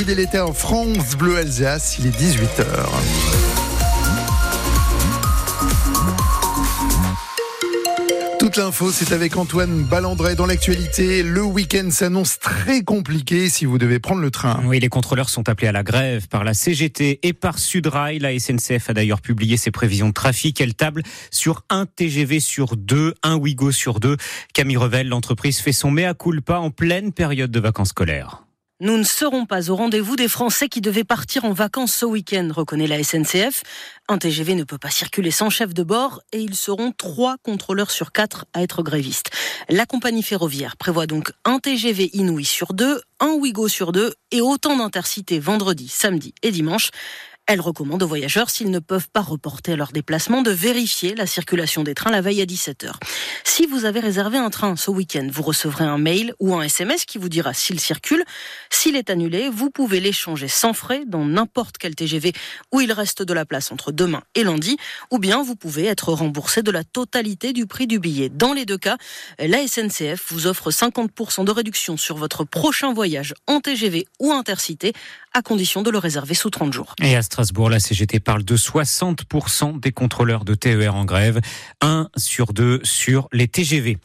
fidélité en France Bleu Alsace. Il est 18h. Toute l'info, c'est avec Antoine Ballandré dans l'actualité. Le week-end s'annonce très compliqué si vous devez prendre le train. Oui, les contrôleurs sont appelés à la grève par la CGT et par Sudrail. La SNCF a d'ailleurs publié ses prévisions de trafic. Elle table sur un TGV sur deux, un Ouigo sur deux. Camille Revel, l'entreprise fait son mea culpa en pleine période de vacances scolaires. Nous ne serons pas au rendez-vous des Français qui devaient partir en vacances ce week-end, reconnaît la SNCF. Un TGV ne peut pas circuler sans chef de bord et ils seront trois contrôleurs sur quatre à être grévistes. La compagnie ferroviaire prévoit donc un TGV Inouï sur deux, un Ouigo sur deux et autant d'intercités vendredi, samedi et dimanche. Elle recommande aux voyageurs, s'ils ne peuvent pas reporter leur déplacement, de vérifier la circulation des trains la veille à 17h. Si vous avez réservé un train ce week-end, vous recevrez un mail ou un SMS qui vous dira s'il circule. S'il est annulé, vous pouvez l'échanger sans frais dans n'importe quel TGV où il reste de la place entre demain et lundi, ou bien vous pouvez être remboursé de la totalité du prix du billet. Dans les deux cas, la SNCF vous offre 50% de réduction sur votre prochain voyage en TGV ou intercité, à condition de le réserver sous 30 jours. Strasbourg, la CGT parle de 60% des contrôleurs de TER en grève, un sur deux sur les TGV.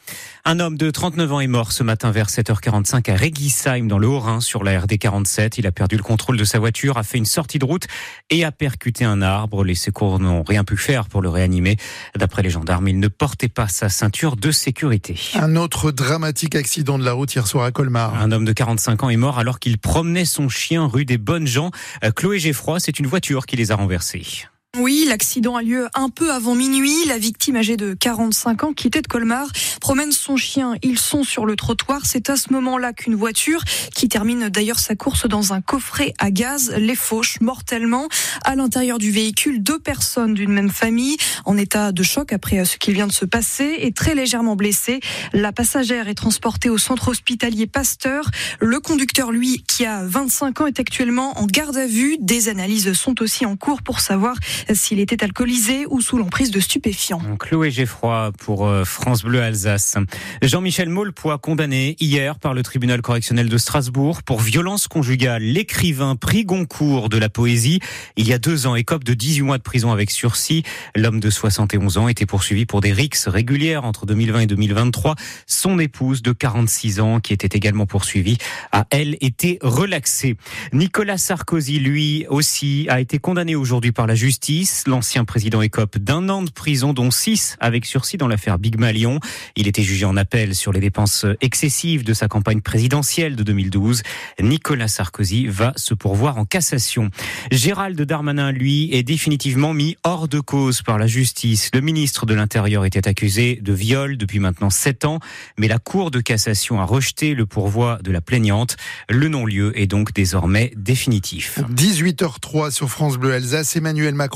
Un homme de 39 ans est mort ce matin vers 7h45 à Regisheim dans le Haut-Rhin sur la RD 47. Il a perdu le contrôle de sa voiture, a fait une sortie de route et a percuté un arbre. Les secours n'ont rien pu faire pour le réanimer. D'après les gendarmes, il ne portait pas sa ceinture de sécurité. Un autre dramatique accident de la route hier soir à Colmar. Un homme de 45 ans est mort alors qu'il promenait son chien rue des Bonnes Gens. Chloé Geffroy, c'est une voiture qui les a renversés. Oui, l'accident a lieu un peu avant minuit. La victime âgée de 45 ans, quittait de Colmar, promène son chien. Ils sont sur le trottoir. C'est à ce moment-là qu'une voiture, qui termine d'ailleurs sa course dans un coffret à gaz, les fauche mortellement. À l'intérieur du véhicule, deux personnes d'une même famille, en état de choc après ce qui vient de se passer, et très légèrement blessées. La passagère est transportée au centre hospitalier Pasteur. Le conducteur, lui, qui a 25 ans, est actuellement en garde à vue. Des analyses sont aussi en cours pour savoir s'il était alcoolisé ou sous l'emprise de stupéfiants. Chloé Geffroy pour euh, France Bleu Alsace. Jean-Michel Maulepoix condamné hier par le tribunal correctionnel de Strasbourg pour violence conjugale. L'écrivain prix Goncourt de la poésie, il y a deux ans, écope de 18 mois de prison avec sursis. L'homme de 71 ans était poursuivi pour des rixes régulières entre 2020 et 2023. Son épouse de 46 ans, qui était également poursuivie, a elle été relaxée. Nicolas Sarkozy, lui aussi, a été condamné aujourd'hui par la justice L'ancien président écope d'un an de prison, dont six avec sursis dans l'affaire Big Malion. Il était jugé en appel sur les dépenses excessives de sa campagne présidentielle de 2012. Nicolas Sarkozy va se pourvoir en cassation. Gérald Darmanin, lui, est définitivement mis hors de cause par la justice. Le ministre de l'Intérieur était accusé de viol depuis maintenant sept ans, mais la Cour de cassation a rejeté le pourvoi de la plaignante. Le non-lieu est donc désormais définitif. 18h03 sur France Bleu Alsace, Emmanuel Macron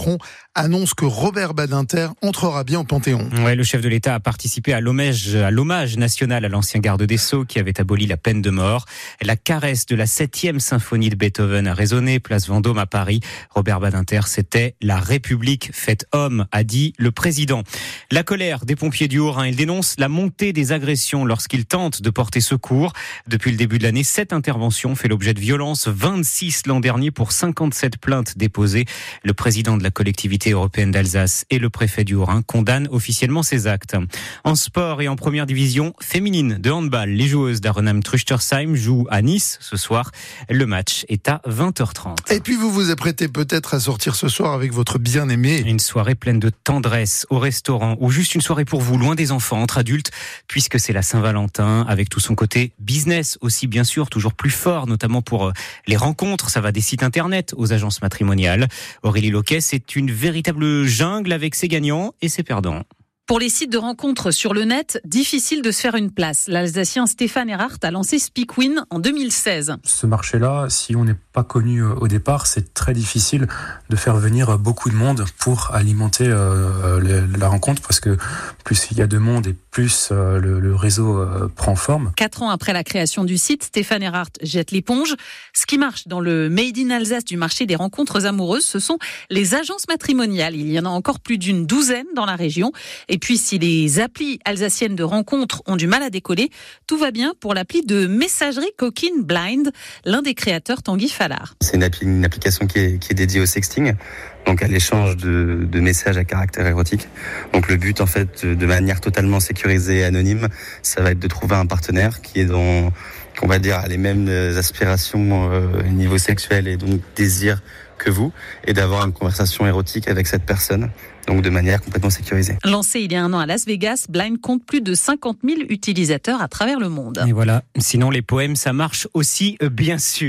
annonce que Robert Badinter entrera bien au Panthéon. Ouais, le chef de l'État a participé à l'hommage, national à l'ancien garde des Sceaux qui avait aboli la peine de mort. La caresse de la septième symphonie de Beethoven a résonné place Vendôme à Paris. Robert Badinter, c'était la République faite homme, a dit le président. La colère des pompiers du Haut-Rhin, ils dénoncent la montée des agressions lorsqu'ils tentent de porter secours. Depuis le début de l'année, sept interventions fait l'objet de violences, 26 l'an dernier pour 57 plaintes déposées. Le président de collectivité européenne d'Alsace et le préfet du Haut-Rhin condamnent officiellement ces actes. En sport et en première division féminine de handball, les joueuses d'Arenam Truchtersheim jouent à Nice ce soir. Le match est à 20h30. Et puis vous vous apprêtez peut-être à sortir ce soir avec votre bien-aimé. Une soirée pleine de tendresse au restaurant ou juste une soirée pour vous, loin des enfants, entre adultes, puisque c'est la Saint-Valentin avec tout son côté business aussi bien sûr, toujours plus fort, notamment pour euh, les rencontres. Ça va des sites internet aux agences matrimoniales. Aurélie Loquet, c'est une véritable jungle avec ses gagnants et ses perdants. Pour les sites de rencontres sur le net, difficile de se faire une place. L'Alsacien Stéphane Erhardt a lancé Speakwin en 2016. Ce marché-là, si on n'est connu au départ, c'est très difficile de faire venir beaucoup de monde pour alimenter euh, la rencontre parce que plus il y a de monde et plus euh, le, réseau euh, prend forme. Quatre ans après la création du site, Stéphane Erhardt jette l'éponge. Ce qui marche dans le Made in Alsace du marché des rencontres amoureuses, ce sont les agences matrimoniales. Il y en a encore plus d'une douzaine dans la région. Et puis, si les applis alsaciennes de rencontres ont du mal à décoller, tout va bien pour l'appli de messagerie Coquine Blind. L'un des créateurs, Tanguy Fallard, Ballard. C'est une, une, application qui est, qui est, dédiée au sexting, donc à l'échange de, de, messages à caractère érotique. Donc le but, en fait, de manière totalement sécurisée et anonyme, ça va être de trouver un partenaire qui est dans, on va dire, les mêmes aspirations euh, niveau sexuel et donc désir que vous, et d'avoir une conversation érotique avec cette personne donc de manière complètement sécurisée. Lancé il y a un an à Las Vegas, Blind compte plus de 50 000 utilisateurs à travers le monde. Et voilà, sinon les poèmes, ça marche aussi, bien sûr.